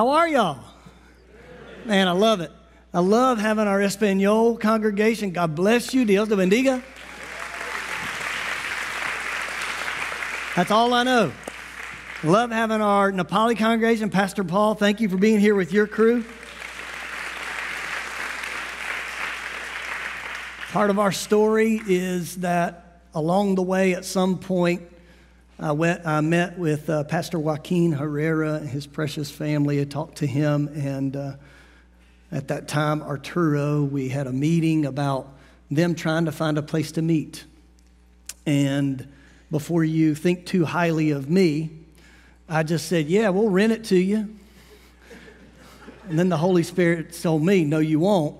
How are y'all? Man, I love it. I love having our Espanol congregation. God bless you. Dios te bendiga. That's all I know. Love having our Nepali congregation. Pastor Paul, thank you for being here with your crew. Part of our story is that along the way, at some point, I, went, I met with uh, Pastor Joaquin Herrera and his precious family. I talked to him, and uh, at that time, Arturo, we had a meeting about them trying to find a place to meet. And before you think too highly of me, I just said, Yeah, we'll rent it to you. And then the Holy Spirit told me, No, you won't.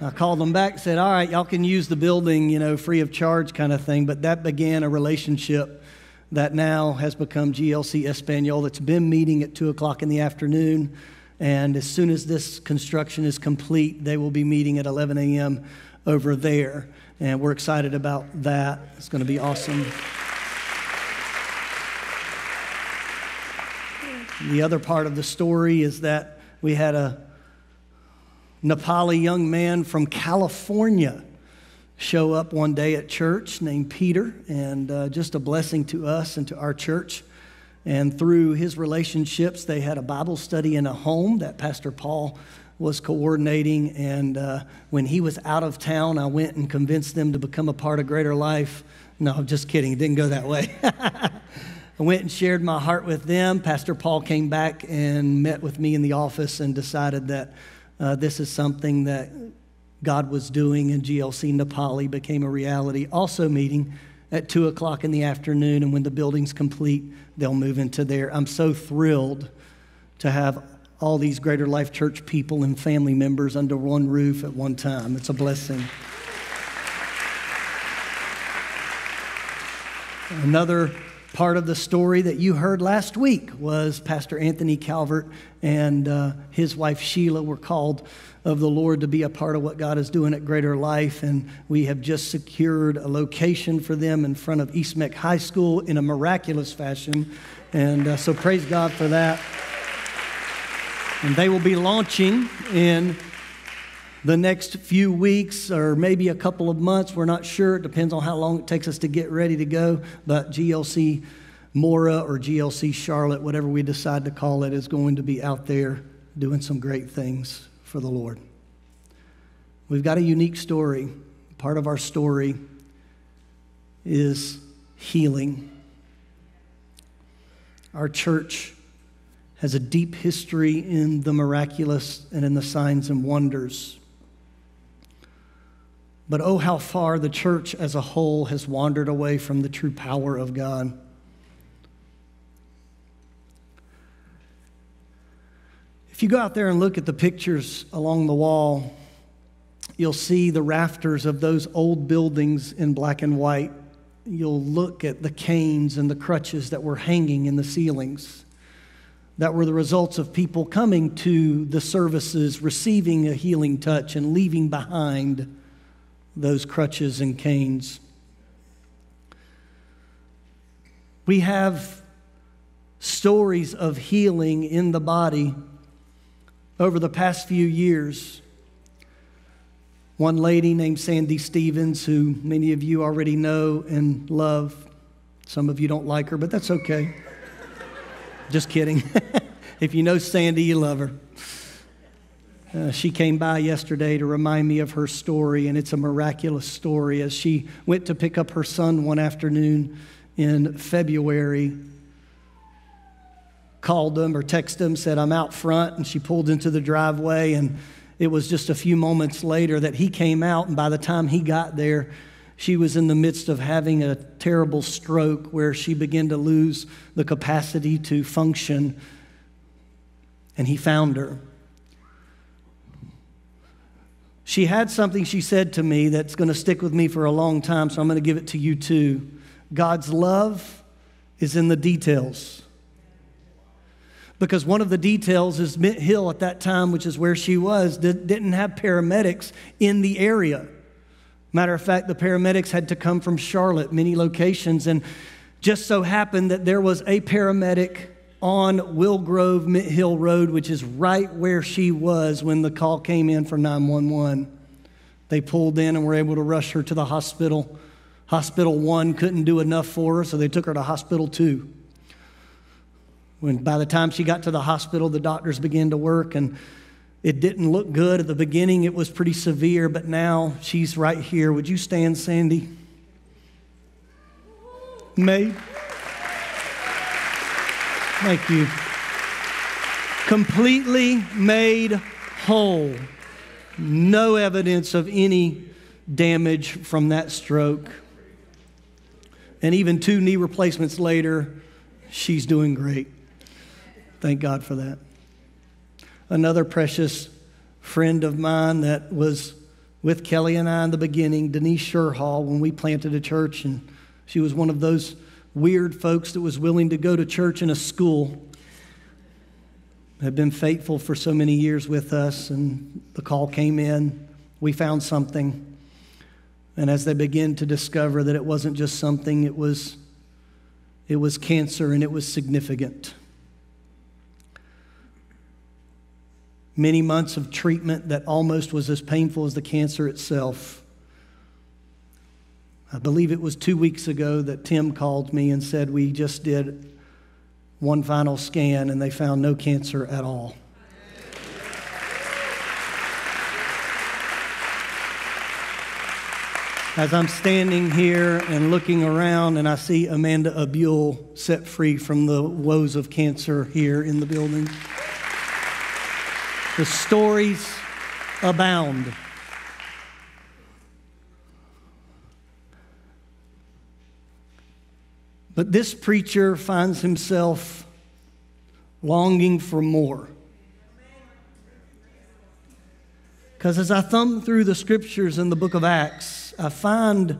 I called them back said, All right, y'all can use the building, you know, free of charge kind of thing. But that began a relationship that now has become GLC Espanol that's been meeting at 2 o'clock in the afternoon. And as soon as this construction is complete, they will be meeting at 11 a.m. over there. And we're excited about that. It's going to be awesome. The other part of the story is that we had a Nepali young man from California show up one day at church named Peter, and uh, just a blessing to us and to our church. And through his relationships, they had a Bible study in a home that Pastor Paul was coordinating. And uh, when he was out of town, I went and convinced them to become a part of Greater Life. No, I'm just kidding. It didn't go that way. I went and shared my heart with them. Pastor Paul came back and met with me in the office and decided that uh, this is something that God was doing in GLC Nepali became a reality. Also, meeting at 2 o'clock in the afternoon, and when the building's complete, they'll move into there. I'm so thrilled to have all these Greater Life Church people and family members under one roof at one time. It's a blessing. Another part of the story that you heard last week was Pastor Anthony Calvert and uh, his wife Sheila were called of the Lord to be a part of what God is doing at Greater Life. And we have just secured a location for them in front of East Meck High School in a miraculous fashion. And uh, so praise God for that. And they will be launching in the next few weeks or maybe a couple of months. We're not sure. It depends on how long it takes us to get ready to go. But GLC Mora or GLC Charlotte, whatever we decide to call it, is going to be out there doing some great things for the Lord. We've got a unique story. Part of our story is healing. Our church has a deep history in the miraculous and in the signs and wonders. But oh, how far the church as a whole has wandered away from the true power of God. If you go out there and look at the pictures along the wall, you'll see the rafters of those old buildings in black and white. You'll look at the canes and the crutches that were hanging in the ceilings that were the results of people coming to the services, receiving a healing touch, and leaving behind those crutches and canes. We have stories of healing in the body over the past few years. One lady named Sandy Stevens, who many of you already know and love. Some of you don't like her, but that's okay. Just kidding. if you know Sandy, you love her. Uh, she came by yesterday to remind me of her story, and it's a miraculous story. As she went to pick up her son one afternoon in February, called them or texted them, said, I'm out front. And she pulled into the driveway. And it was just a few moments later that he came out. And by the time he got there, she was in the midst of having a terrible stroke where she began to lose the capacity to function. And he found her. She had something she said to me that's going to stick with me for a long time, so I'm going to give it to you too. God's love is in the details because one of the details is Mint Hill at that time, which is where she was, didn't have paramedics in the area. Matter of fact, the paramedics had to come from Charlotte, many locations, and just so happened that there was a paramedic on Wilgrove Mint Hill Road, which is right where she was when the call came in for 911. They pulled in and were able to rush her to the hospital. Hospital one couldn't do enough for her, so they took her to hospital two. When by the time she got to the hospital, the doctors began to work and it didn't look good. At the beginning, it was pretty severe, but now she's right here. Would you stand, Sandy? May. Thank you. Completely made whole. No evidence of any damage from that stroke. And even two knee replacements later, she's doing great. Thank God for that. Another precious friend of mine that was with Kelly and I in the beginning, Denise Sherhall, when we planted a church, and she was one of those weird folks that was willing to go to church in a school. Had been faithful for so many years with us, and the call came in. We found something. And as they began to discover that it wasn't just something, it was, it was cancer and it was significant. Many months of treatment that almost was as painful as the cancer itself. I believe it was two weeks ago that Tim called me and said, We just did one final scan and they found no cancer at all. As I'm standing here and looking around, and I see Amanda Abule set free from the woes of cancer here in the building. The stories abound. But this preacher finds himself longing for more. Because as I thumb through the scriptures in the book of Acts, I find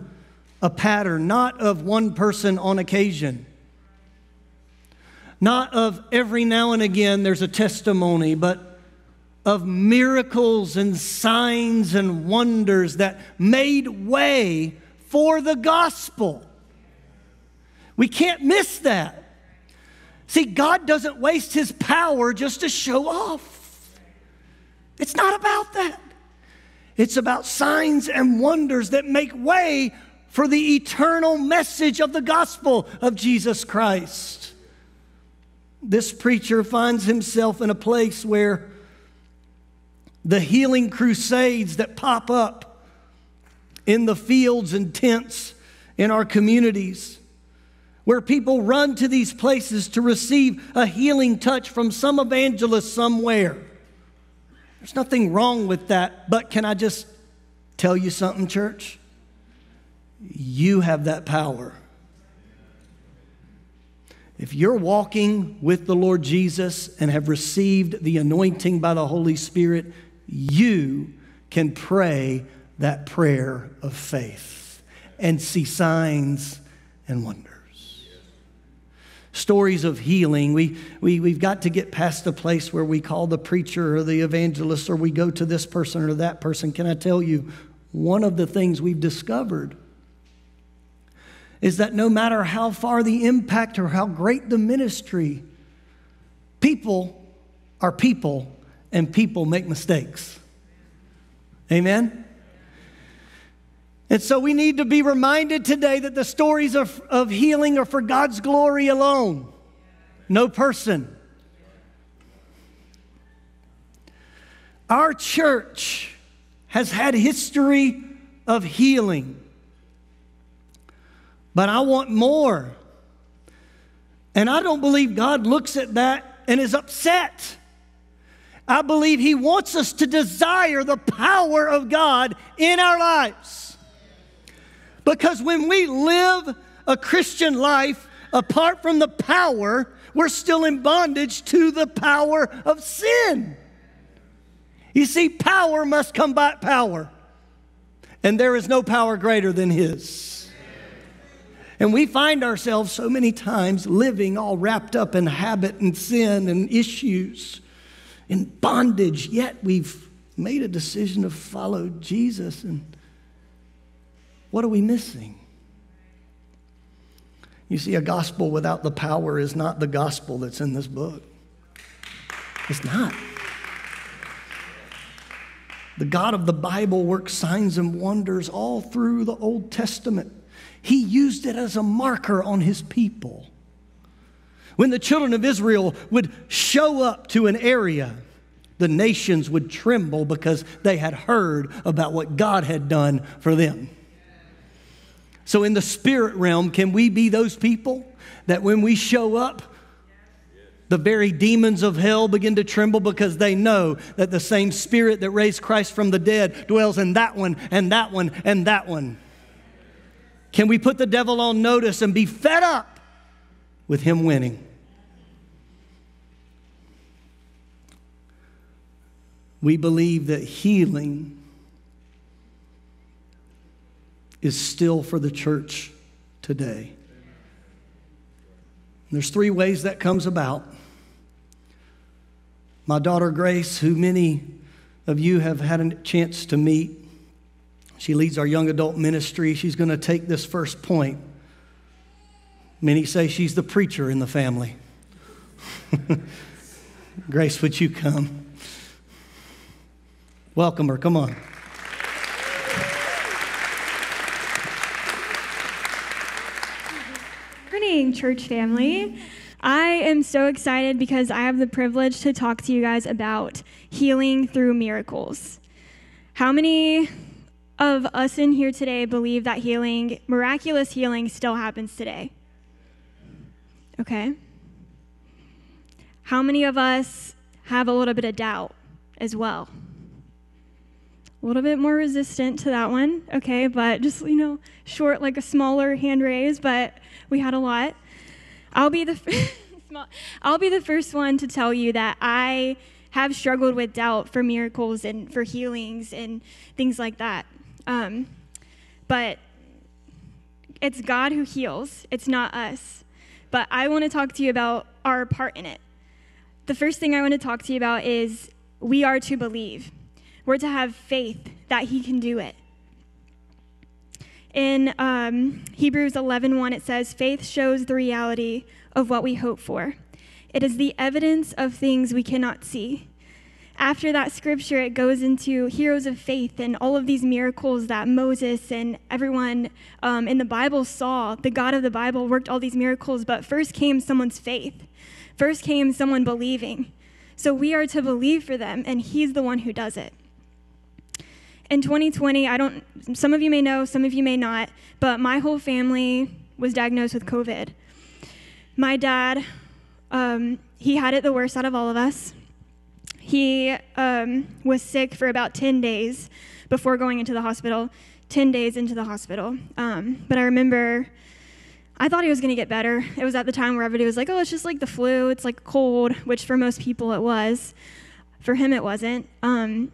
a pattern not of one person on occasion, not of every now and again there's a testimony, but of miracles and signs and wonders that made way for the gospel. We can't miss that. See, God doesn't waste his power just to show off. It's not about that. It's about signs and wonders that make way for the eternal message of the gospel of Jesus Christ. This preacher finds himself in a place where the healing crusades that pop up in the fields and tents in our communities, where people run to these places to receive a healing touch from some evangelist somewhere. There's nothing wrong with that, but can I just tell you something, church? You have that power. If you're walking with the Lord Jesus and have received the anointing by the Holy Spirit, you can pray that prayer of faith and see signs and wonders. Stories of healing. We, we, we've got to get past the place where we call the preacher or the evangelist or we go to this person or that person. Can I tell you, one of the things we've discovered is that no matter how far the impact or how great the ministry, people are people and people make mistakes. Amen? And so we need to be reminded today that the stories of, of healing are for God's glory alone, no person. Our church has had history of healing, but I want more. And I don't believe God looks at that and is upset. I believe He wants us to desire the power of God in our lives. Because when we live a Christian life apart from the power, we're still in bondage to the power of sin. You see, power must combat power, and there is no power greater than His. And we find ourselves so many times living all wrapped up in habit and sin and issues in bondage, yet we've made a decision to follow Jesus. And what are we missing? You see, a gospel without the power is not the gospel that's in this book. It's not. The God of the Bible works signs and wonders all through the Old Testament. He used it as a marker on his people. When the children of Israel would show up to an area, the nations would tremble because they had heard about what God had done for them. So, in the spirit realm, can we be those people that when we show up, the very demons of hell begin to tremble because they know that the same spirit that raised Christ from the dead dwells in that one and that one and that one. Can we put the devil on notice and be fed up with him winning? We believe that healing is still for the church today. There's three ways that comes about. My daughter Grace, who many of you have had a chance to meet, she leads our young adult ministry. She's going to take this first point. Many say she's the preacher in the family. Grace, would you come? Welcome her. Come on. morning, church family. I am so excited because I have the privilege to talk to you guys about healing through miracles. How many of us in here today believe that healing, miraculous healing, still happens today? Okay. How many of us have a little bit of doubt as well? A little bit more resistant to that one, okay, but just, you know, short, like a smaller hand raise, but we had a lot. I'll be the I'll be the first one to tell you that I have struggled with doubt for miracles and for healings and things like that. Um, but it's God who heals, it's not us. But I want to talk to you about our part in it. The first thing I want to talk to you about is we are to believe. We're to have faith that He can do it. In um, Hebrews 11:1, it says, "Faith shows the reality of what we hope for. It is the evidence of things we cannot see." After that scripture, it goes into heroes of faith and all of these miracles that Moses and everyone um, in the Bible saw. The God of the Bible worked all these miracles, but first came someone's faith. First came someone believing. So we are to believe for them, and He's the one who does it in 2020, I don't, some of you may know, some of you may not, but my whole family was diagnosed with COVID. My dad, um, he had it the worst out of all of us. He um, was sick for about 10 days before going into the hospital, 10 days into the hospital. Um, but I remember I thought he was going to get better. It was at the time where everybody was like, oh, it's just like the flu, it's like cold, which for most people it was. For him, it wasn't. Um,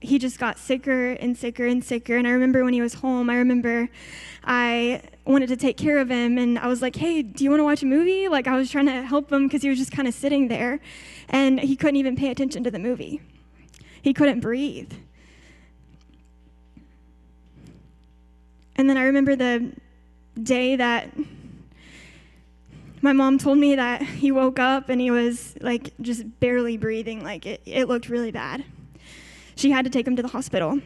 he just got sicker and sicker and sicker. And I remember when he was home, I remember I wanted to take care of him. And I was like, hey, do you want to watch a movie? Like, I was trying to help him because he was just kind of sitting there. And he couldn't even pay attention to the movie, he couldn't breathe. And then I remember the day that my mom told me that he woke up and he was like just barely breathing, like it, it looked really bad she had to take him to the hospital.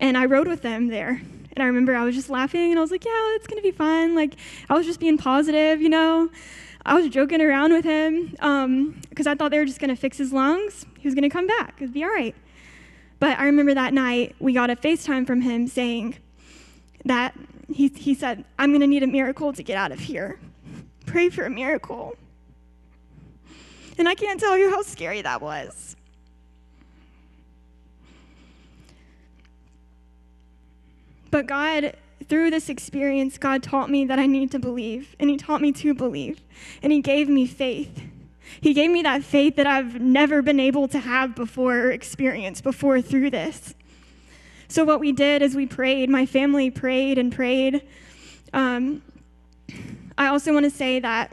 And I rode with them there. And I remember I was just laughing and I was like, yeah, it's going to be fun. Like, I was just being positive, you know. I was joking around with him because um, I thought they were just going to fix his lungs. He was going to come back. It'd be all right. But I remember that night we got a FaceTime from him saying that he, he said, I'm going to need a miracle to get out of here. Pray for a miracle. And I can't tell you how scary that was. But God, through this experience, God taught me that I need to believe, and He taught me to believe, and He gave me faith. He gave me that faith that I've never been able to have before or experienced before through this. So, what we did is we prayed. My family prayed and prayed. Um, I also want to say that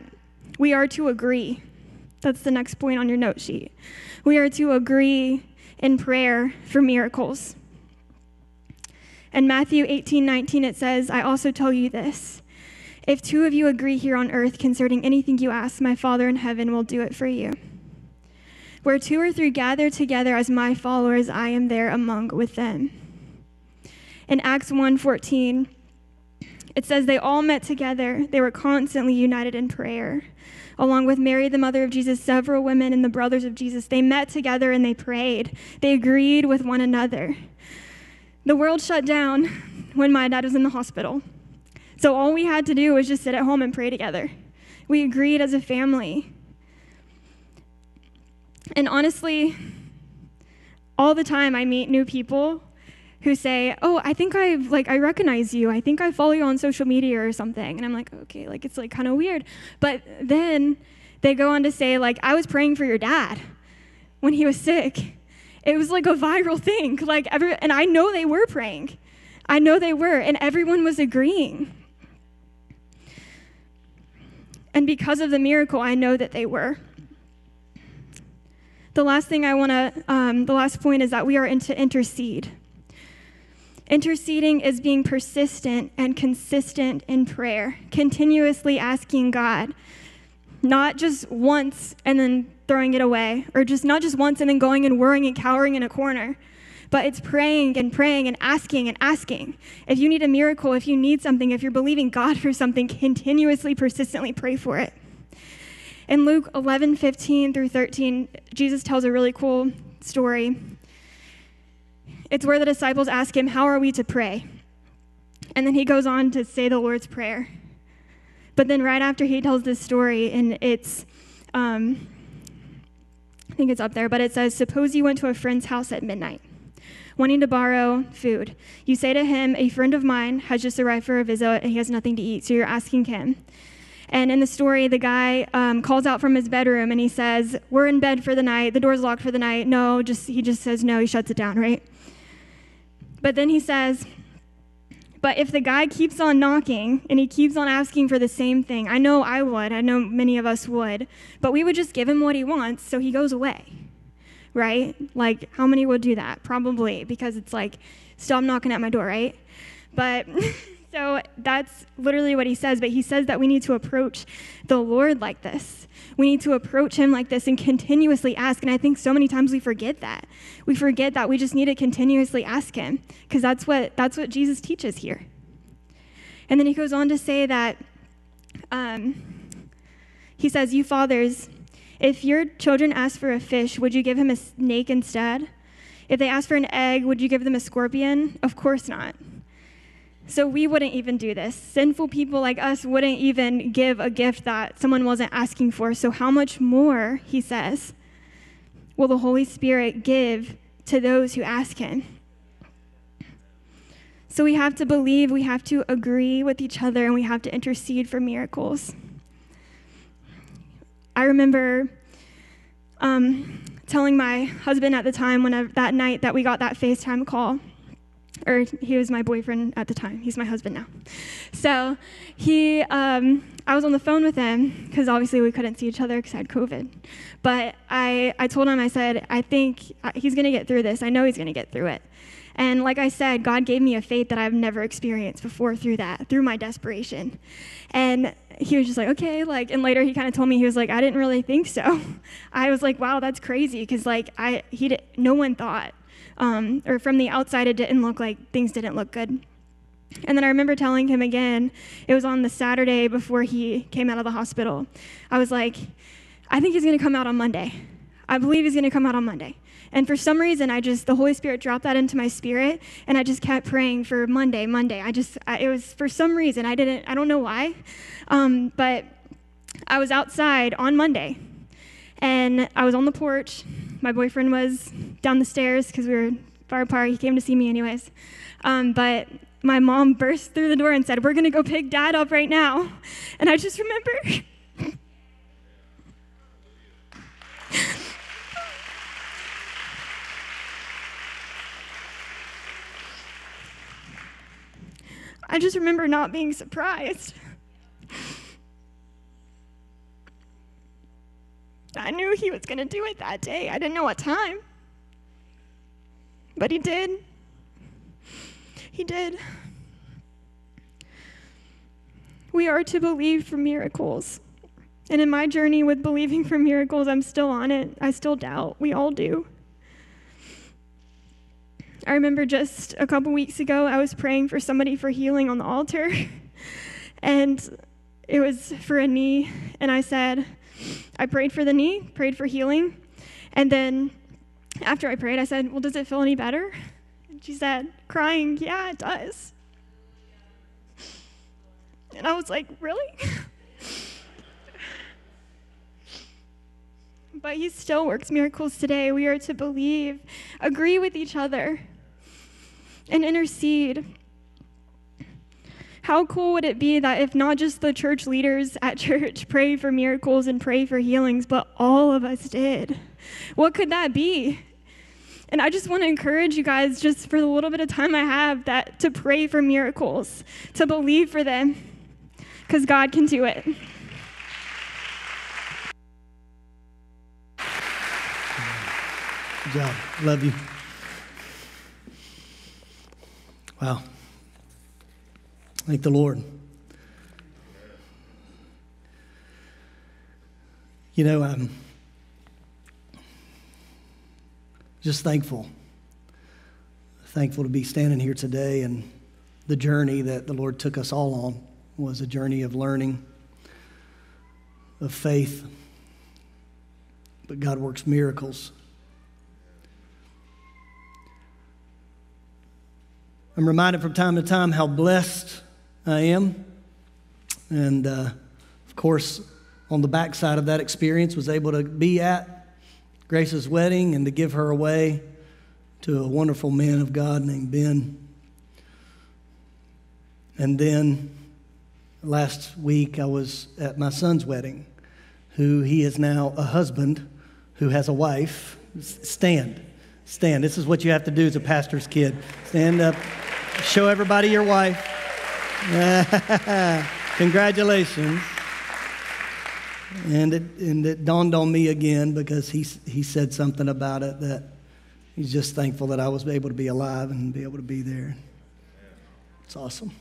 we are to agree. That's the next point on your note sheet. We are to agree in prayer for miracles. In Matthew 18 19, it says, I also tell you this If two of you agree here on earth concerning anything you ask, my Father in heaven will do it for you. Where two or three gather together as my followers, I am there among with them. In Acts 1:14, it says they all met together. They were constantly united in prayer. Along with Mary, the mother of Jesus, several women and the brothers of Jesus, they met together and they prayed. They agreed with one another. The world shut down when my dad was in the hospital. So all we had to do was just sit at home and pray together. We agreed as a family. And honestly, all the time I meet new people who say, "Oh, I think I like I recognize you. I think I follow you on social media or something." And I'm like, "Okay, like it's like kind of weird." But then they go on to say like, "I was praying for your dad when he was sick." It was like a viral thing. Like every and I know they were praying. I know they were and everyone was agreeing. And because of the miracle, I know that they were. The last thing I want to, um, the last point is that we are to intercede. Interceding is being persistent and consistent in prayer, continuously asking God, not just once and then throwing it away, or just not just once and then going and worrying and cowering in a corner, but it's praying and praying and asking and asking. If you need a miracle, if you need something, if you're believing God for something, continuously, persistently pray for it. In Luke 11, 15 through 13, Jesus tells a really cool story it's where the disciples ask him, How are we to pray? And then he goes on to say the Lord's Prayer. But then, right after he tells this story, and it's, um, think it's up there, but it says, Suppose you went to a friend's house at midnight, wanting to borrow food. You say to him, A friend of mine has just arrived for a visit and he has nothing to eat. So you're asking him. And in the story, the guy um, calls out from his bedroom and he says, We're in bed for the night. The door's locked for the night. No, just he just says no. He shuts it down, right? But then he says, but if the guy keeps on knocking and he keeps on asking for the same thing, I know I would, I know many of us would, but we would just give him what he wants so he goes away, right? Like, how many would do that? Probably, because it's like, stop knocking at my door, right? But. So that's literally what he says, but he says that we need to approach the Lord like this. We need to approach him like this and continuously ask. And I think so many times we forget that. We forget that we just need to continuously ask him because that's what that's what Jesus teaches here. And then he goes on to say that um, he says, You fathers, if your children ask for a fish, would you give him a snake instead? If they ask for an egg, would you give them a scorpion? Of course not. So we wouldn't even do this. Sinful people like us wouldn't even give a gift that someone wasn't asking for. So, how much more, he says, will the Holy Spirit give to those who ask him? So, we have to believe, we have to agree with each other, and we have to intercede for miracles. I remember um, telling my husband at the time, when I, that night that we got that FaceTime call, or he was my boyfriend at the time. He's my husband now. So he, um, I was on the phone with him because obviously we couldn't see each other because I had COVID. But I, I told him, I said, I think uh, he's going to get through this. I know he's going to get through it. And like I said, God gave me a faith that I've never experienced before through that, through my desperation. And he was just like, okay, like, and later he kind of told me, he was like, I didn't really think so. I was like, wow, that's crazy. Cause like, I, he, did, no one thought um, or from the outside, it didn't look like things didn't look good. And then I remember telling him again, it was on the Saturday before he came out of the hospital. I was like, I think he's going to come out on Monday. I believe he's going to come out on Monday. And for some reason, I just, the Holy Spirit dropped that into my spirit, and I just kept praying for Monday, Monday. I just, I, it was for some reason, I didn't, I don't know why, um, but I was outside on Monday, and I was on the porch, my boyfriend was down the stairs because we were far apart. He came to see me, anyways. Um, but my mom burst through the door and said, We're going to go pick dad up right now. And I just remember. I just remember not being surprised. I knew he was going to do it that day. I didn't know what time. But he did. He did. we are to believe for miracles. And in my journey with believing for miracles, I'm still on it. I still doubt. We all do. I remember just a couple weeks ago, I was praying for somebody for healing on the altar. and it was for a knee. And I said, I prayed for the knee, prayed for healing. And then after I prayed, I said, Well, does it feel any better? And she said, crying, Yeah, it does. And I was like, Really? but he still works miracles today. We are to believe, agree with each other, and intercede. How cool would it be that if not just the church leaders at church pray for miracles and pray for healings, but all of us did? What could that be? And I just want to encourage you guys, just for the little bit of time I have, that to pray for miracles, to believe for them, because God can do it. Good job. Love you. Wow. Thank the Lord. You know, I'm just thankful. Thankful to be standing here today and the journey that the Lord took us all on was a journey of learning, of faith. But God works miracles. I'm reminded from time to time how blessed I am. And uh, of course, on the backside of that experience, was able to be at Grace's wedding and to give her away to a wonderful man of God named Ben. And then last week, I was at my son's wedding, who he is now a husband who has a wife. Stand. Stand. This is what you have to do as a pastor's kid. Stand up. Show everybody your wife. Congratulations. And it, and it dawned on me again because he, he said something about it that he's just thankful that I was able to be alive and be able to be there. It's awesome.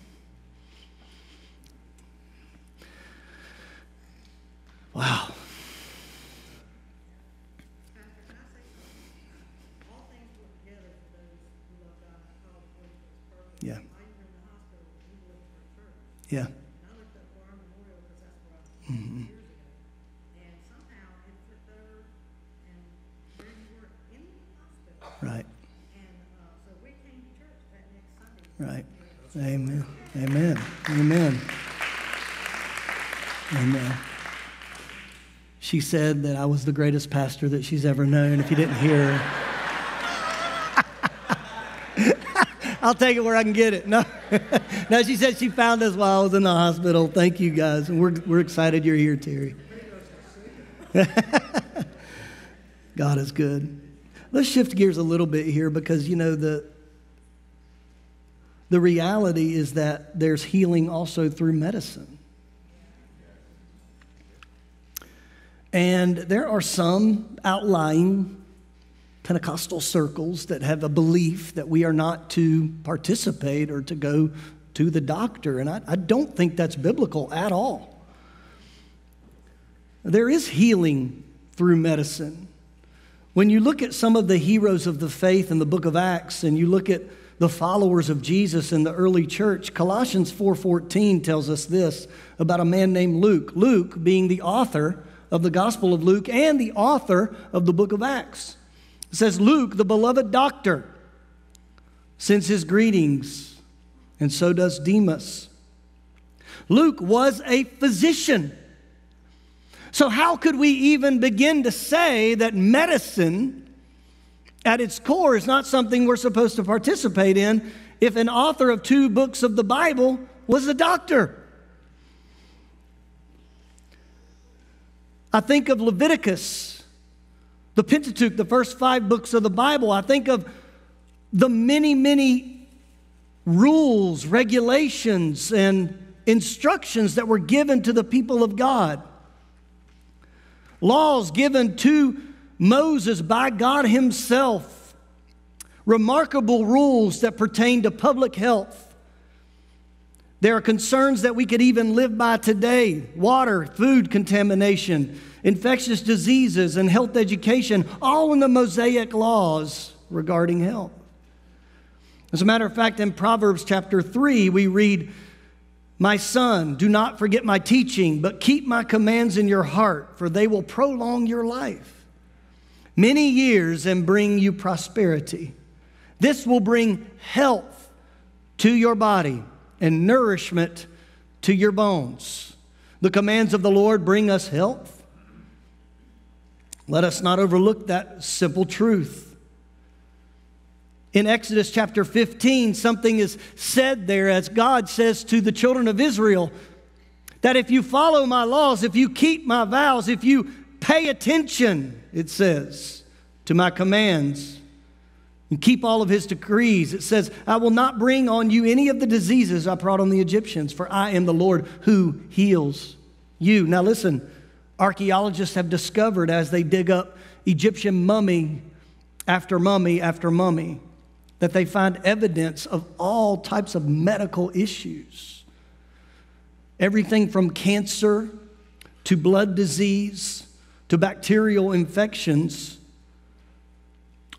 Wow. Yeah. Mm-hmm. Right. Right. Amen. Amen. Amen. Amen. She said that I was the greatest pastor that she's ever known. If you didn't hear her, I'll take it where I can get it. No, no. She said she found us while I was in the hospital. Thank you guys, and we're we're excited you're here, Terry. God is good. Let's shift gears a little bit here because you know the the reality is that there's healing also through medicine. And there are some outlying Pentecostal circles that have a belief that we are not to participate or to go to the doctor. And I, I don't think that's biblical at all. There is healing through medicine. When you look at some of the heroes of the faith in the book of Acts and you look at the followers of Jesus in the early church, Colossians 4:14 tells us this about a man named Luke. Luke being the author of the Gospel of Luke and the author of the book of Acts. It says, Luke, the beloved doctor, sends his greetings, and so does Demas. Luke was a physician. So, how could we even begin to say that medicine at its core is not something we're supposed to participate in if an author of two books of the Bible was a doctor? I think of Leviticus the Pentateuch, the first five books of the Bible, I think of the many, many rules, regulations, and instructions that were given to the people of God. Laws given to Moses by God Himself. Remarkable rules that pertain to public health, There are concerns that we could even live by today water, food contamination, infectious diseases, and health education, all in the Mosaic laws regarding health. As a matter of fact, in Proverbs chapter 3, we read, My son, do not forget my teaching, but keep my commands in your heart, for they will prolong your life many years and bring you prosperity. This will bring health to your body and nourishment to your bones. The commands of the Lord bring us health. Let us not overlook that simple truth. In Exodus chapter 15, something is said there as God says to the children of Israel that if you follow my laws, if you keep my vows, if you pay attention, it says, to my commands, and keep all of his decrees. It says, I will not bring on you any of the diseases I brought on the Egyptians, for I am the Lord who heals you. Now, listen, archaeologists have discovered as they dig up Egyptian mummy after mummy after mummy that they find evidence of all types of medical issues. Everything from cancer to blood disease to bacterial infections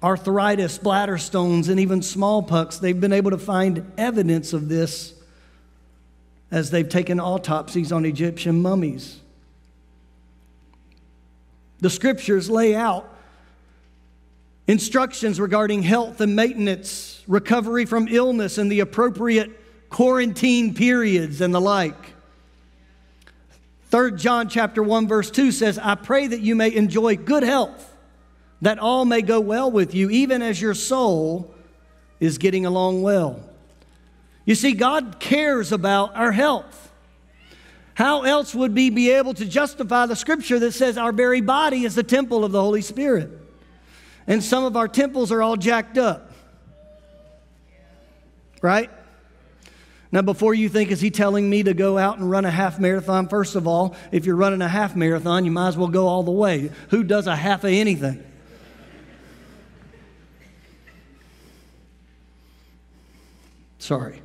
arthritis, bladder stones, and even smallpox. They've been able to find evidence of this as they've taken autopsies on Egyptian mummies. The scriptures lay out instructions regarding health and maintenance, recovery from illness, and the appropriate quarantine periods and the like. 3 John chapter 1 verse 2 says, "I pray that you may enjoy good health that all may go well with you, even as your soul is getting along well. You see, God cares about our health. How else would we be able to justify the scripture that says our very body is the temple of the Holy Spirit? And some of our temples are all jacked up. Right? Now, before you think, is he telling me to go out and run a half marathon? First of all, if you're running a half marathon, you might as well go all the way. Who does a half of anything? Sorry.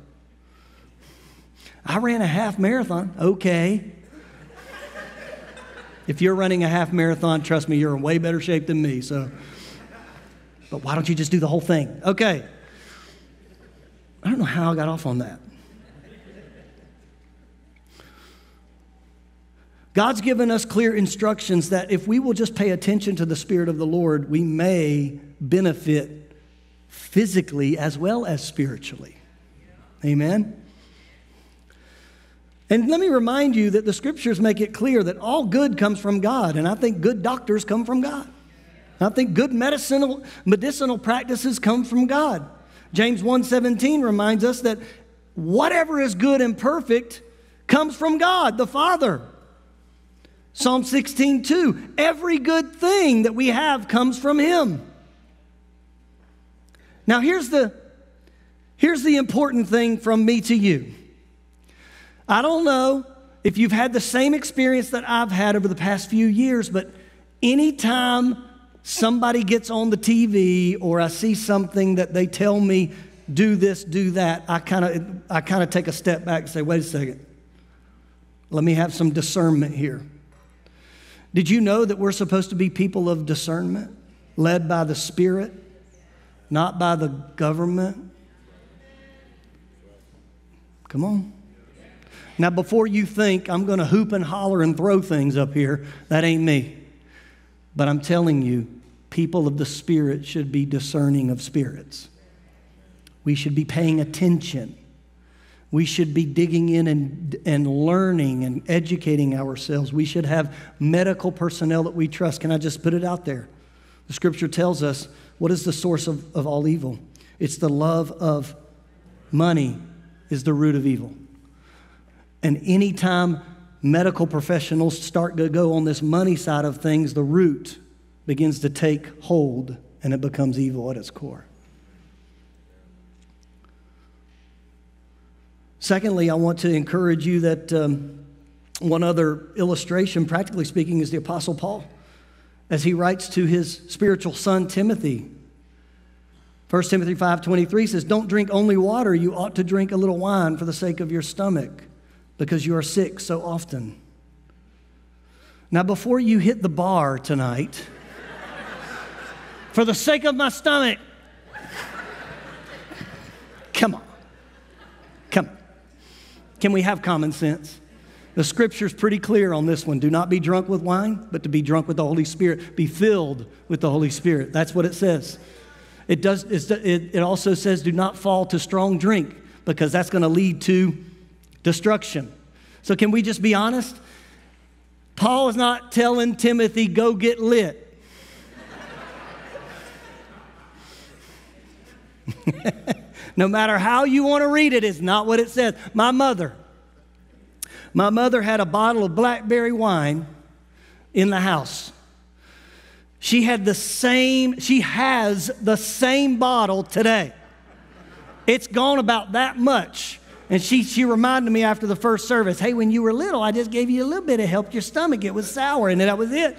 I ran a half marathon. Okay. if you're running a half marathon, trust me, you're in way better shape than me. So, but why don't you just do the whole thing? Okay. I don't know how I got off on that. God's given us clear instructions that if we will just pay attention to the Spirit of the Lord, we may benefit physically as well as spiritually. Amen? And let me remind you that the scriptures make it clear that all good comes from God, and I think good doctors come from God. I think good medicinal, medicinal practices come from God. James 1:17 reminds us that whatever is good and perfect comes from God, the Father. Psalm 16:2, every good thing that we have comes from him. Now here's the Here's the important thing from me to you. I don't know if you've had the same experience that I've had over the past few years, but anytime somebody gets on the TV or I see something that they tell me, do this, do that, I kind of I kind of take a step back and say, wait a second. Let me have some discernment here. Did you know that we're supposed to be people of discernment, led by the Spirit, not by the government? Come on. Now, before you think I'm going to hoop and holler and throw things up here, that ain't me. But I'm telling you, people of the Spirit should be discerning of spirits. We should be paying attention. We should be digging in and, and learning and educating ourselves. We should have medical personnel that we trust. Can I just put it out there? The scripture tells us what is the source of, of all evil? It's the love of money, is the root of evil. And anytime medical professionals start to go on this money side of things, the root begins to take hold and it becomes evil at its core. Secondly, I want to encourage you that um, one other illustration, practically speaking, is the Apostle Paul. As he writes to his spiritual son Timothy, 1 Timothy 5:23 says, "Don't drink only water, you ought to drink a little wine for the sake of your stomach, because you are sick so often." Now before you hit the bar tonight, for the sake of my stomach, come on. Come. Can we have common sense? The scripture's pretty clear on this one. Do not be drunk with wine, but to be drunk with the Holy Spirit. Be filled with the Holy Spirit. That's what it says. It, does, it, it also says, do not fall to strong drink because that's going to lead to destruction. So, can we just be honest? Paul is not telling Timothy, go get lit. no matter how you want to read it, it's not what it says. My mother, my mother had a bottle of blackberry wine in the house. She had the same, she has the same bottle today. It's gone about that much. And she, she reminded me after the first service, hey, when you were little, I just gave you a little bit of help your stomach. It was sour, and that was it.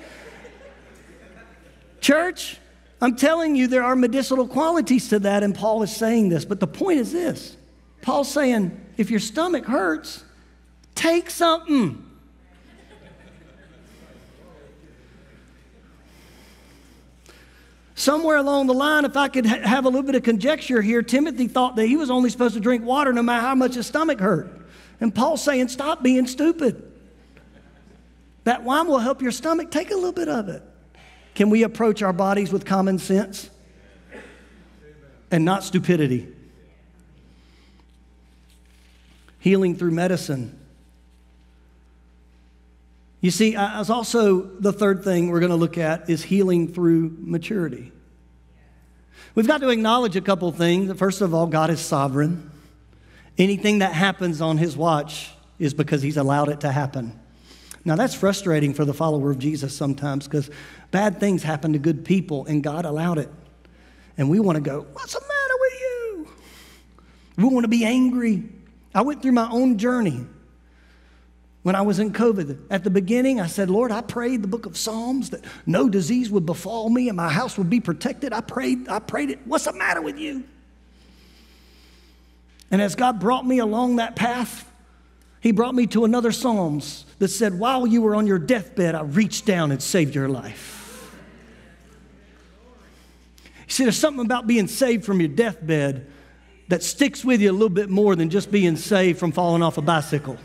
Church, I'm telling you, there are medicinal qualities to that, and Paul is saying this. But the point is this Paul's saying, if your stomach hurts, Take something. Somewhere along the line, if I could ha- have a little bit of conjecture here, Timothy thought that he was only supposed to drink water no matter how much his stomach hurt. And Paul's saying, stop being stupid. That wine will help your stomach. Take a little bit of it. Can we approach our bodies with common sense and not stupidity? Healing through medicine. You see, as also the third thing we're going to look at is healing through maturity. We've got to acknowledge a couple things. First of all, God is sovereign. Anything that happens on his watch is because he's allowed it to happen. Now, that's frustrating for the follower of Jesus sometimes because bad things happen to good people and God allowed it. And we want to go, What's the matter with you? We want to be angry. I went through my own journey when I was in COVID. At the beginning, I said, Lord, I prayed the book of Psalms that no disease would befall me and my house would be protected. I prayed, I prayed it. What's the matter with you? And as God brought me along that path, He brought me to another Psalms that said, While you were on your deathbed, I reached down and saved your life. You see, there's something about being saved from your deathbed that sticks with you a little bit more than just being saved from falling off a bicycle.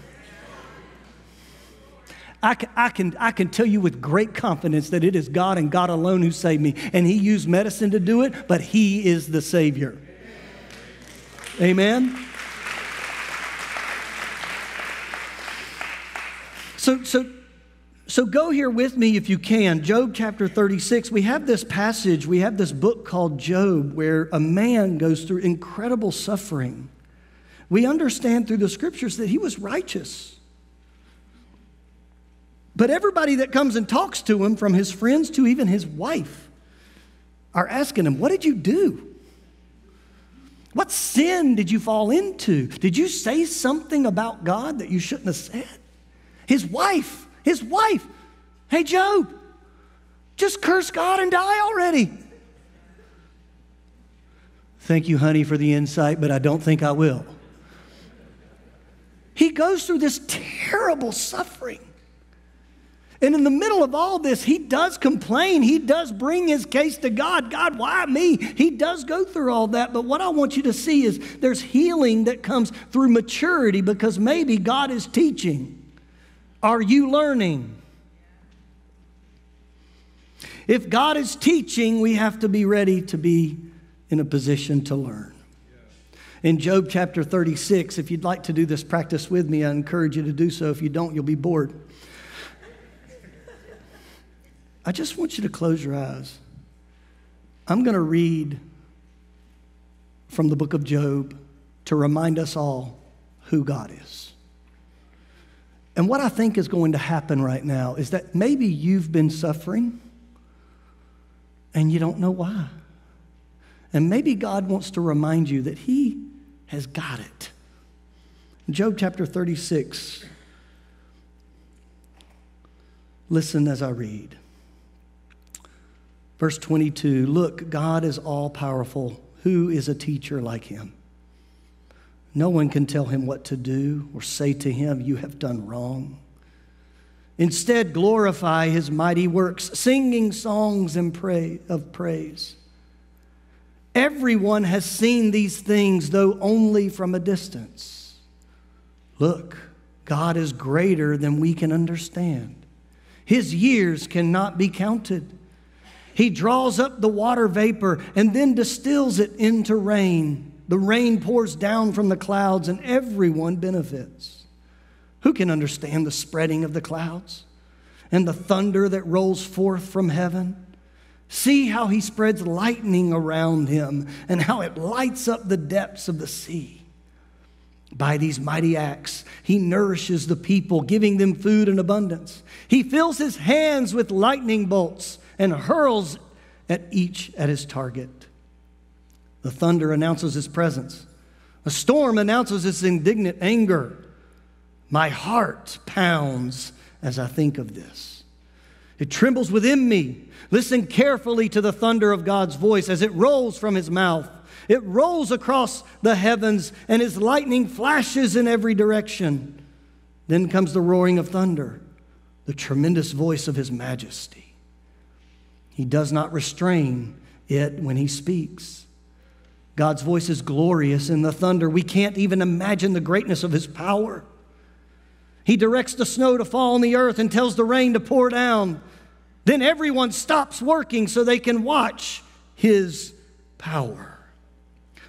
I can, I, can, I can tell you with great confidence that it is God and God alone who saved me. And He used medicine to do it, but He is the Savior. Amen? So, so, so go here with me if you can. Job chapter 36. We have this passage, we have this book called Job where a man goes through incredible suffering. We understand through the scriptures that he was righteous. But everybody that comes and talks to him, from his friends to even his wife, are asking him, What did you do? What sin did you fall into? Did you say something about God that you shouldn't have said? His wife, his wife, hey, Job, just curse God and die already. Thank you, honey, for the insight, but I don't think I will. He goes through this terrible suffering. And in the middle of all this, he does complain. He does bring his case to God. God, why me? He does go through all that. But what I want you to see is there's healing that comes through maturity because maybe God is teaching. Are you learning? If God is teaching, we have to be ready to be in a position to learn. In Job chapter 36, if you'd like to do this practice with me, I encourage you to do so. If you don't, you'll be bored. I just want you to close your eyes. I'm going to read from the book of Job to remind us all who God is. And what I think is going to happen right now is that maybe you've been suffering and you don't know why. And maybe God wants to remind you that He has got it. Job chapter 36. Listen as I read. Verse 22 Look, God is all powerful, who is a teacher like him? No one can tell him what to do or say to him, You have done wrong. Instead, glorify his mighty works, singing songs and pray, of praise. Everyone has seen these things, though only from a distance. Look, God is greater than we can understand. His years cannot be counted. He draws up the water vapor and then distills it into rain. The rain pours down from the clouds, and everyone benefits. Who can understand the spreading of the clouds and the thunder that rolls forth from heaven? See how he spreads lightning around him and how it lights up the depths of the sea. By these mighty acts, he nourishes the people, giving them food in abundance. He fills his hands with lightning bolts and hurls at each at his target. The thunder announces his presence. A storm announces his indignant anger. My heart pounds as I think of this. It trembles within me. Listen carefully to the thunder of God's voice as it rolls from his mouth. It rolls across the heavens, and his lightning flashes in every direction. Then comes the roaring of thunder, the tremendous voice of his majesty. He does not restrain it when he speaks. God's voice is glorious in the thunder. We can't even imagine the greatness of his power. He directs the snow to fall on the earth and tells the rain to pour down. Then everyone stops working so they can watch his power.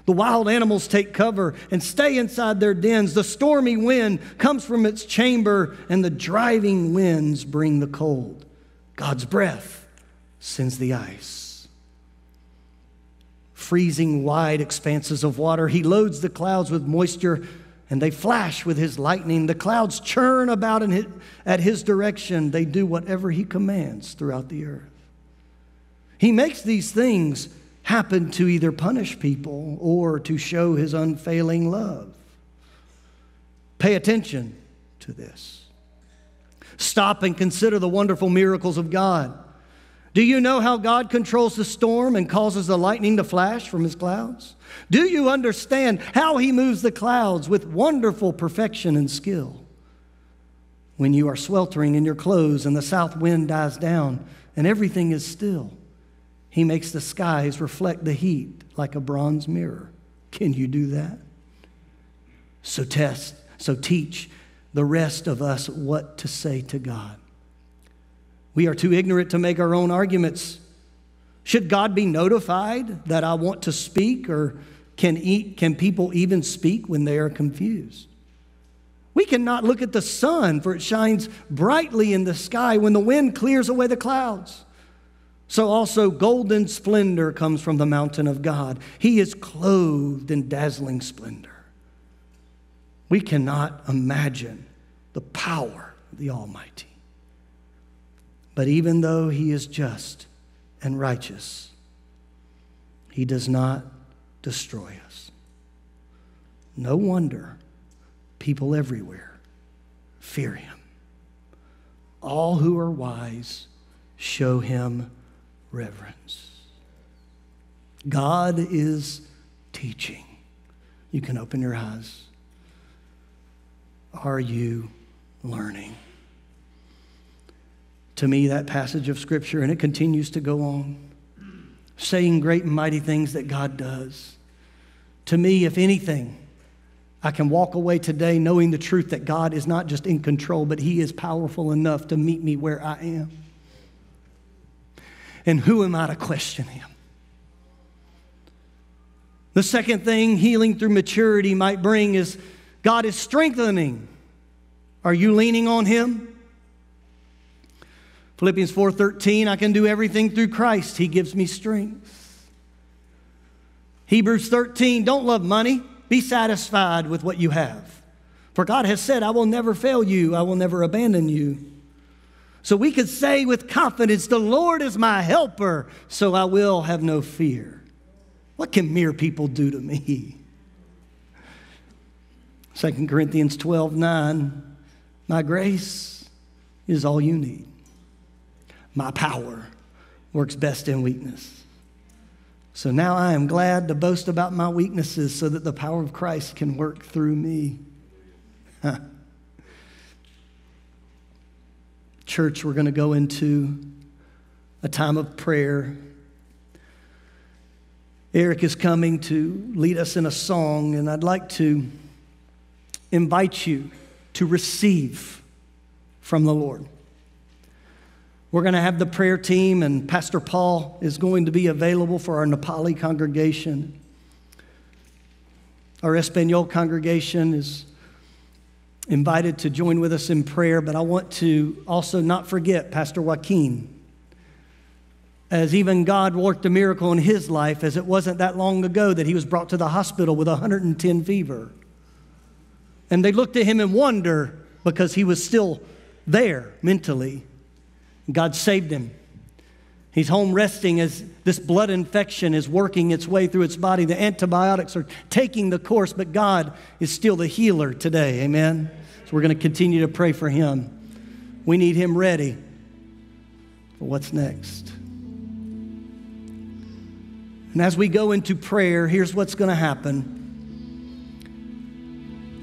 The wild animals take cover and stay inside their dens. The stormy wind comes from its chamber, and the driving winds bring the cold. God's breath sends the ice. Freezing wide expanses of water, he loads the clouds with moisture and they flash with his lightning. The clouds churn about his, at his direction. They do whatever he commands throughout the earth. He makes these things happen to either punish people or to show his unfailing love. Pay attention to this. Stop and consider the wonderful miracles of God. Do you know how God controls the storm and causes the lightning to flash from his clouds? Do you understand how he moves the clouds with wonderful perfection and skill? When you are sweltering in your clothes and the south wind dies down and everything is still, he makes the skies reflect the heat like a bronze mirror. Can you do that? So test, so teach the rest of us what to say to God. We are too ignorant to make our own arguments. Should God be notified that I want to speak, or can, eat, can people even speak when they are confused? We cannot look at the sun, for it shines brightly in the sky when the wind clears away the clouds. So also, golden splendor comes from the mountain of God. He is clothed in dazzling splendor. We cannot imagine the power of the Almighty. But even though he is just and righteous, he does not destroy us. No wonder people everywhere fear him. All who are wise show him reverence. God is teaching. You can open your eyes. Are you learning? To me that passage of Scripture, and it continues to go on, saying great and mighty things that God does. To me, if anything, I can walk away today knowing the truth that God is not just in control, but He is powerful enough to meet me where I am. And who am I to question Him? The second thing healing through maturity might bring is God is strengthening. Are you leaning on Him? Philippians 4:13, I can do everything through Christ. He gives me strength. Hebrews 13, don't love money. Be satisfied with what you have. For God has said, I will never fail you. I will never abandon you. So we could say with confidence, the Lord is my helper, so I will have no fear. What can mere people do to me? 2 Corinthians 12, 9, my grace is all you need. My power works best in weakness. So now I am glad to boast about my weaknesses so that the power of Christ can work through me. Church, we're going to go into a time of prayer. Eric is coming to lead us in a song, and I'd like to invite you to receive from the Lord. We're going to have the prayer team, and Pastor Paul is going to be available for our Nepali congregation. Our Espanol congregation is invited to join with us in prayer, but I want to also not forget Pastor Joaquin. As even God worked a miracle in his life, as it wasn't that long ago that he was brought to the hospital with 110 fever. And they looked at him in wonder because he was still there mentally. God saved him. He's home resting as this blood infection is working its way through its body. The antibiotics are taking the course, but God is still the healer today. Amen. So we're going to continue to pray for him. We need him ready for what's next. And as we go into prayer, here's what's going to happen.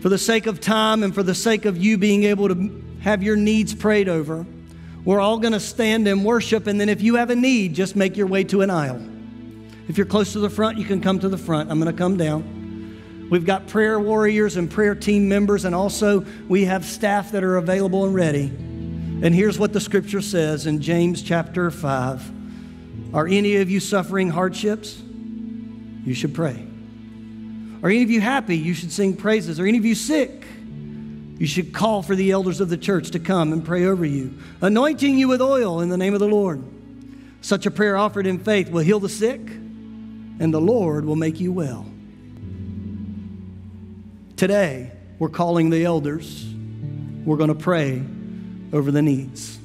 For the sake of time and for the sake of you being able to have your needs prayed over, we're all going to stand and worship. And then if you have a need, just make your way to an aisle. If you're close to the front, you can come to the front. I'm going to come down. We've got prayer warriors and prayer team members, and also we have staff that are available and ready. And here's what the scripture says in James chapter 5 Are any of you suffering hardships? You should pray. Are any of you happy? You should sing praises. Are any of you sick? You should call for the elders of the church to come and pray over you, anointing you with oil in the name of the Lord. Such a prayer offered in faith will heal the sick, and the Lord will make you well. Today, we're calling the elders. We're going to pray over the needs.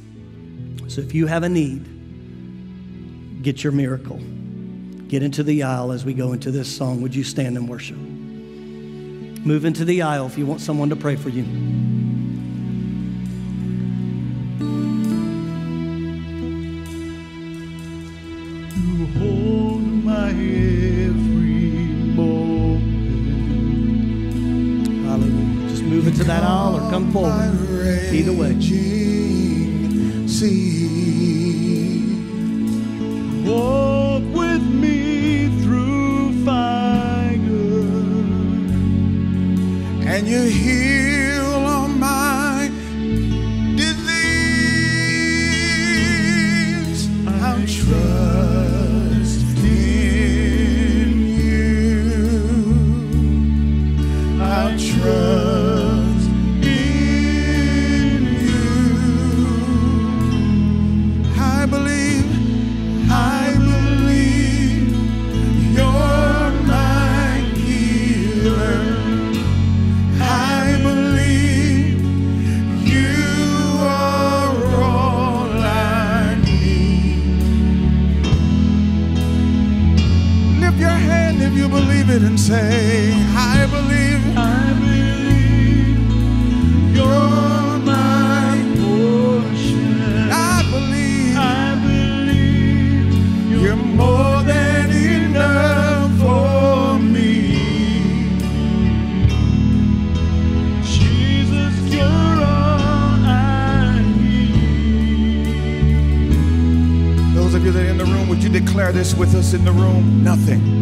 So if you have a need, get your miracle get into the aisle as we go into this song. Would you stand and worship? Move into the aisle if you want someone to pray for you. You hold my every moment. Hallelujah. Just move into that aisle or come forward. Either way. See. With us in the room? Nothing.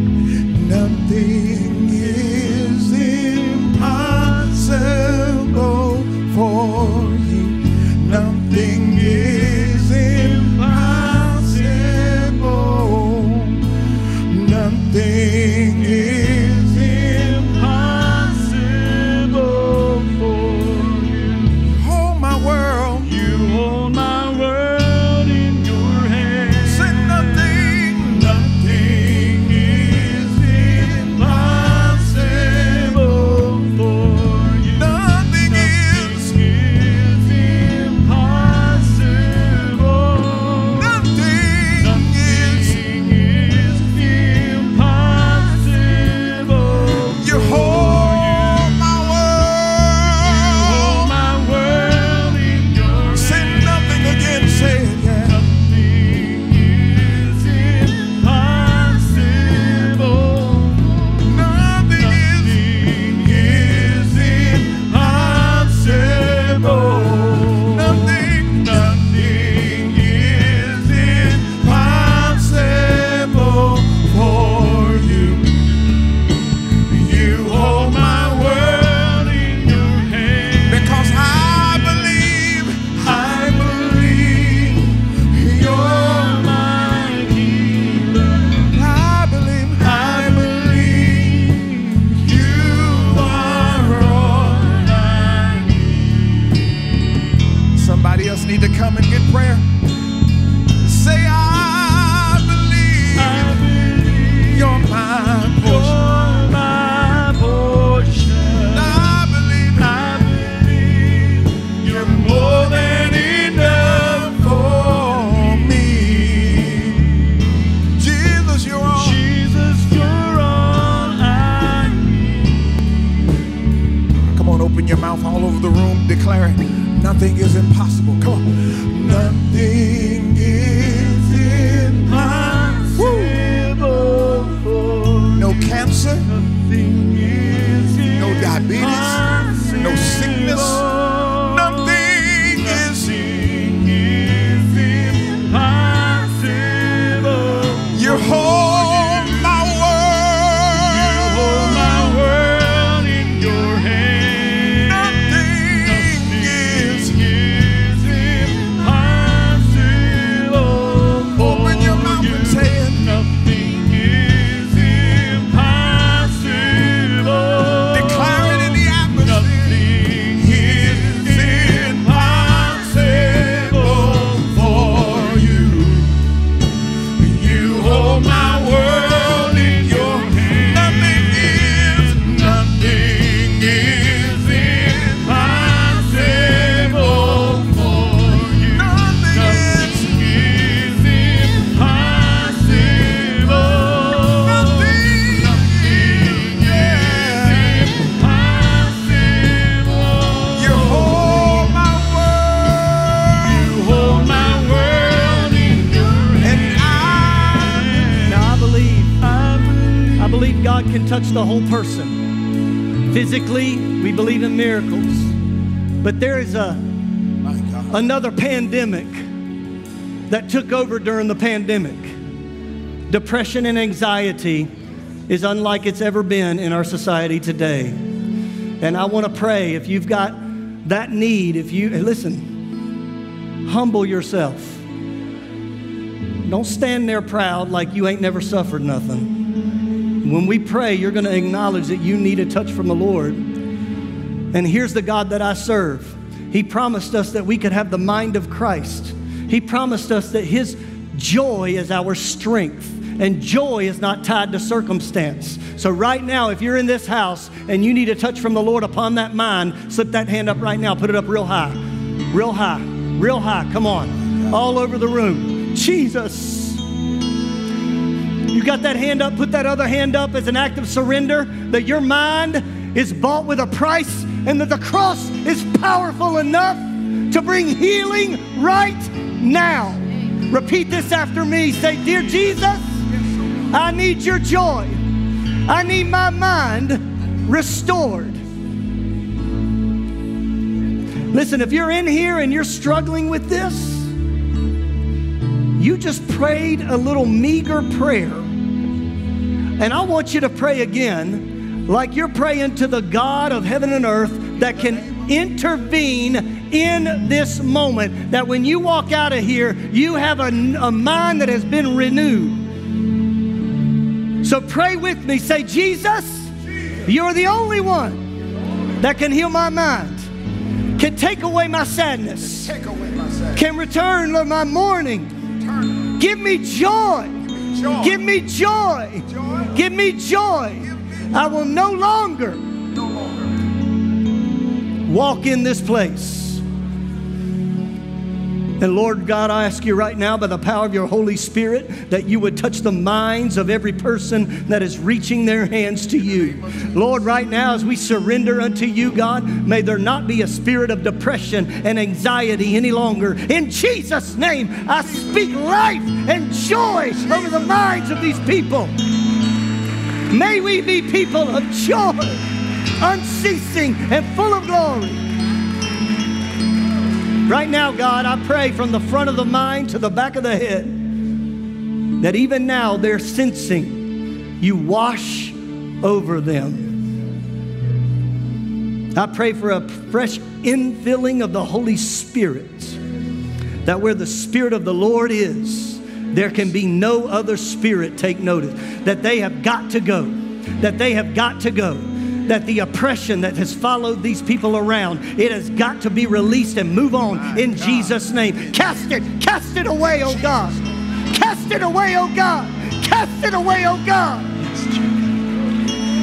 Touch the whole person. Physically, we believe in miracles. But there is a another pandemic that took over during the pandemic. Depression and anxiety is unlike it's ever been in our society today. And I want to pray if you've got that need, if you, listen, humble yourself. Don't stand there proud like you ain't never suffered nothing. When we pray, you're going to acknowledge that you need a touch from the Lord. And here's the God that I serve. He promised us that we could have the mind of Christ. He promised us that His joy is our strength, and joy is not tied to circumstance. So, right now, if you're in this house and you need a touch from the Lord upon that mind, slip that hand up right now. Put it up real high, real high, real high. Come on, all over the room. Jesus. You got that hand up, put that other hand up as an act of surrender that your mind is bought with a price and that the cross is powerful enough to bring healing right now. Repeat this after me. Say, Dear Jesus, I need your joy. I need my mind restored. Listen, if you're in here and you're struggling with this, you just prayed a little meager prayer. And I want you to pray again, like you're praying to the God of heaven and earth that can intervene in this moment. That when you walk out of here, you have a, a mind that has been renewed. So pray with me. Say, Jesus, you're the only one that can heal my mind, can take away my sadness, Take away my sadness. can return my mourning. Give me joy. Joy. Give me joy. Joy. Give me joy. I will no longer No longer. walk in this place. And Lord God, I ask you right now by the power of your Holy Spirit that you would touch the minds of every person that is reaching their hands to you. Lord, right now as we surrender unto you, God, may there not be a spirit of depression and anxiety any longer. In Jesus' name, I speak life and joy over the minds of these people. May we be people of joy, unceasing and full of glory. Right now, God, I pray from the front of the mind to the back of the head that even now they're sensing you wash over them. I pray for a fresh infilling of the Holy Spirit, that where the Spirit of the Lord is, there can be no other spirit take notice, that they have got to go, that they have got to go that the oppression that has followed these people around, it has got to be released and move on in Jesus' name. Cast it, cast it away, oh God. Cast it away, oh God. Cast it away, oh God.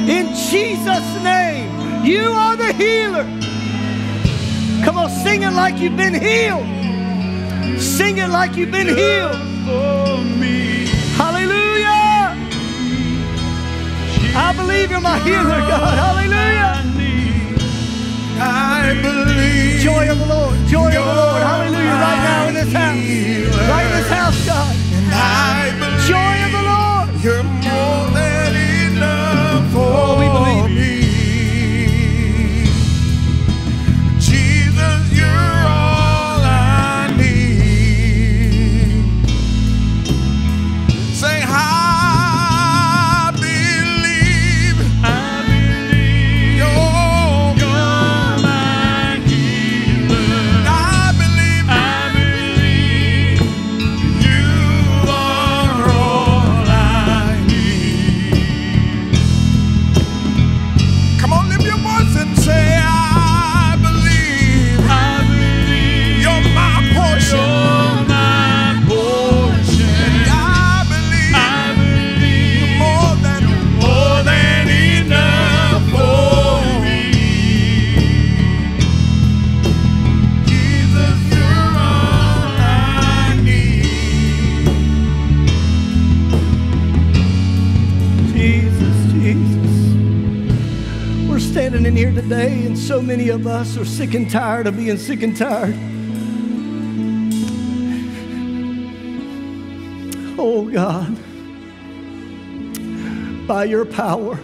In Jesus' name, you are the healer. Come on, sing it like you've been healed. Sing it like you've been healed. I believe you're my healer, God. Hallelujah. I believe. Joy of the Lord. Joy of the Lord. Hallelujah. Right now in this house. Right in this house, God. And I believe. Joy of the Lord. You're more many of us are sick and tired of being sick and tired. Oh God, by your power,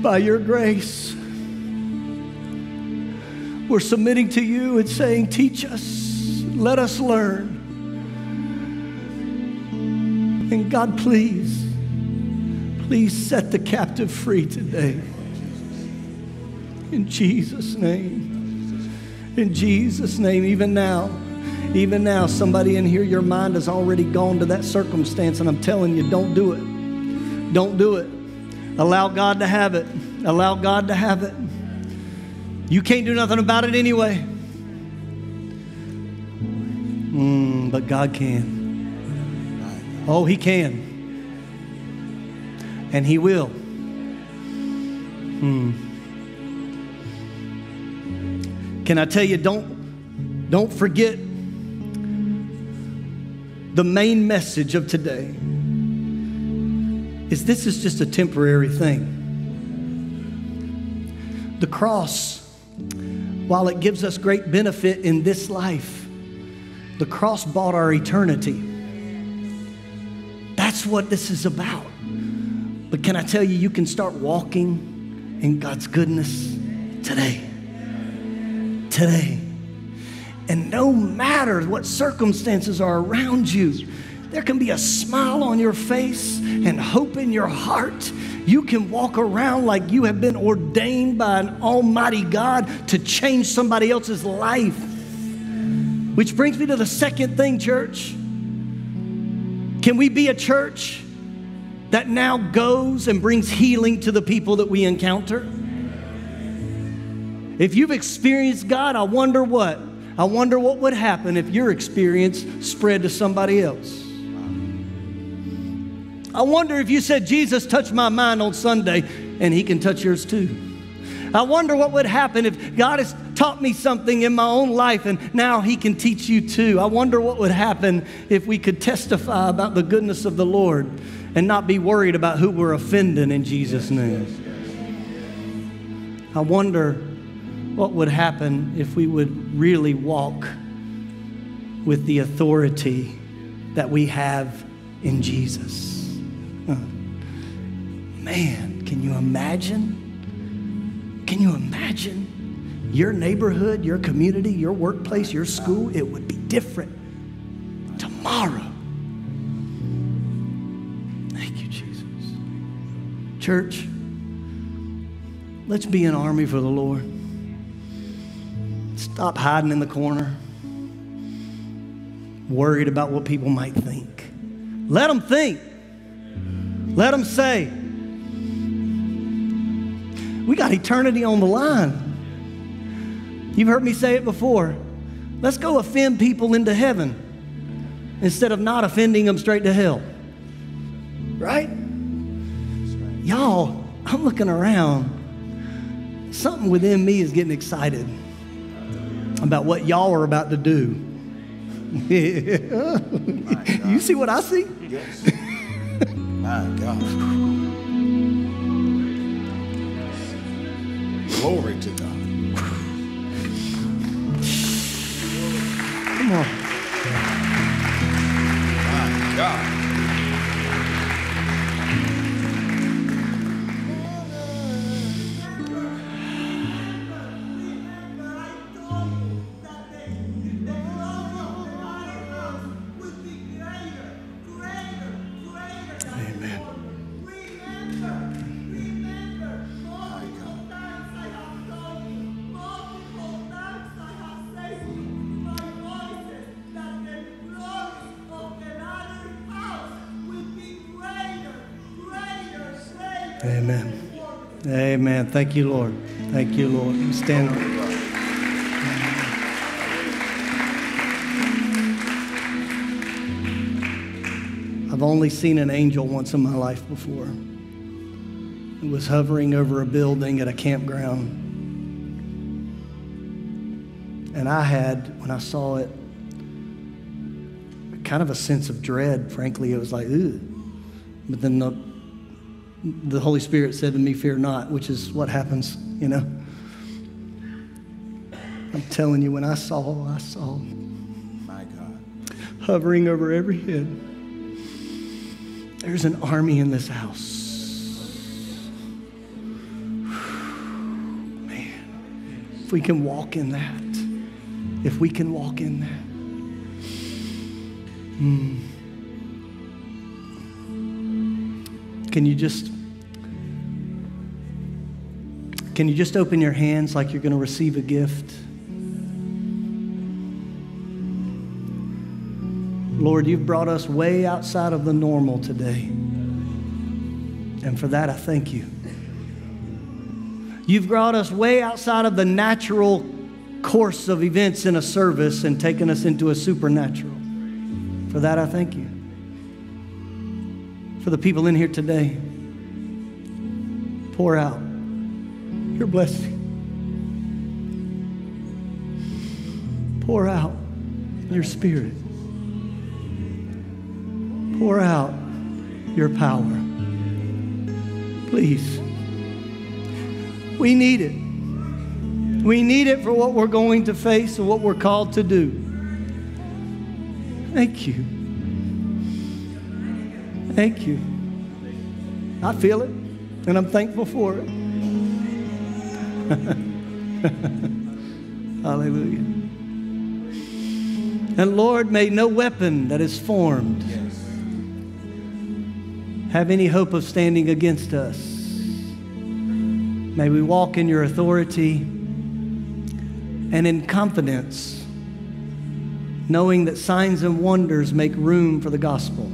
by your grace, we're submitting to you and saying, Teach us, let us learn. And God, please, please set the captive free today. In Jesus' name. In Jesus' name, even now, even now, somebody in here, your mind has already gone to that circumstance, and I'm telling you, don't do it. Don't do it. Allow God to have it. Allow God to have it. You can't do nothing about it anyway. Mm, but God can. Oh, He can. And He will. Hmm. Can I tell you, don't, don't forget the main message of today is this is just a temporary thing. The cross, while it gives us great benefit in this life, the cross bought our eternity. That's what this is about. But can I tell you, you can start walking in God's goodness today. Today. And no matter what circumstances are around you, there can be a smile on your face and hope in your heart. You can walk around like you have been ordained by an almighty God to change somebody else's life. Which brings me to the second thing, church. Can we be a church that now goes and brings healing to the people that we encounter? If you've experienced God, I wonder what? I wonder what would happen if your experience spread to somebody else. I wonder if you said, Jesus touched my mind on Sunday, and he can touch yours too. I wonder what would happen if God has taught me something in my own life and now He can teach you too. I wonder what would happen if we could testify about the goodness of the Lord and not be worried about who we're offending in Jesus' name. I wonder what would happen if we would really walk with the authority that we have in Jesus. Huh. Man, can you imagine? Can you imagine your neighborhood, your community, your workplace, your school? It would be different tomorrow. Thank you, Jesus. Church, let's be an army for the Lord. Stop hiding in the corner, worried about what people might think. Let them think. Let them say, we got eternity on the line. You've heard me say it before. Let's go offend people into heaven instead of not offending them straight to hell. Right? Y'all, I'm looking around. Something within me is getting excited about what y'all are about to do. you see what I see? Yes. My God. Glory to God. Come on. My God. Amen. Amen. Thank you, Lord. Thank you, Lord. Stand. I've only seen an angel once in my life before. It was hovering over a building at a campground. And I had, when I saw it, kind of a sense of dread, frankly. It was like, ooh. But then the, the Holy Spirit said to me, Fear not, which is what happens, you know. I'm telling you, when I saw, I saw My God. hovering over every head. There's an army in this house. Man, if we can walk in that, if we can walk in that. Hmm. Can you just can you just open your hands like you're going to receive a gift? Lord, you've brought us way outside of the normal today. And for that, I thank you. You've brought us way outside of the natural course of events in a service and taken us into a supernatural. For that, I thank you. For the people in here today, pour out your blessing. Pour out your spirit. Pour out your power. Please. We need it. We need it for what we're going to face and what we're called to do. Thank you. Thank you. I feel it, and I'm thankful for it. Hallelujah. And Lord, may no weapon that is formed have any hope of standing against us. May we walk in your authority and in confidence, knowing that signs and wonders make room for the gospel,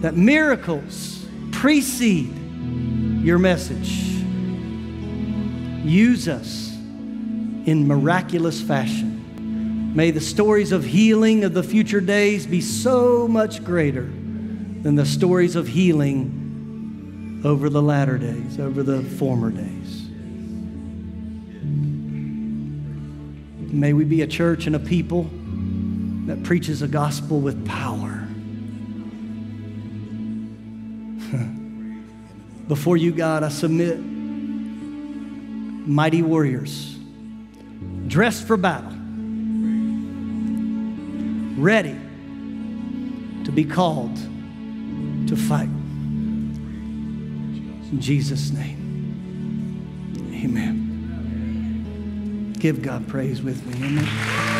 that miracles precede your message. Use us in miraculous fashion. May the stories of healing of the future days be so much greater than the stories of healing over the latter days, over the former days. May we be a church and a people that preaches a gospel with power. Before you, God, I submit mighty warriors dressed for battle, ready to be called to fight. In Jesus' name, amen. Give God praise with me. Amen.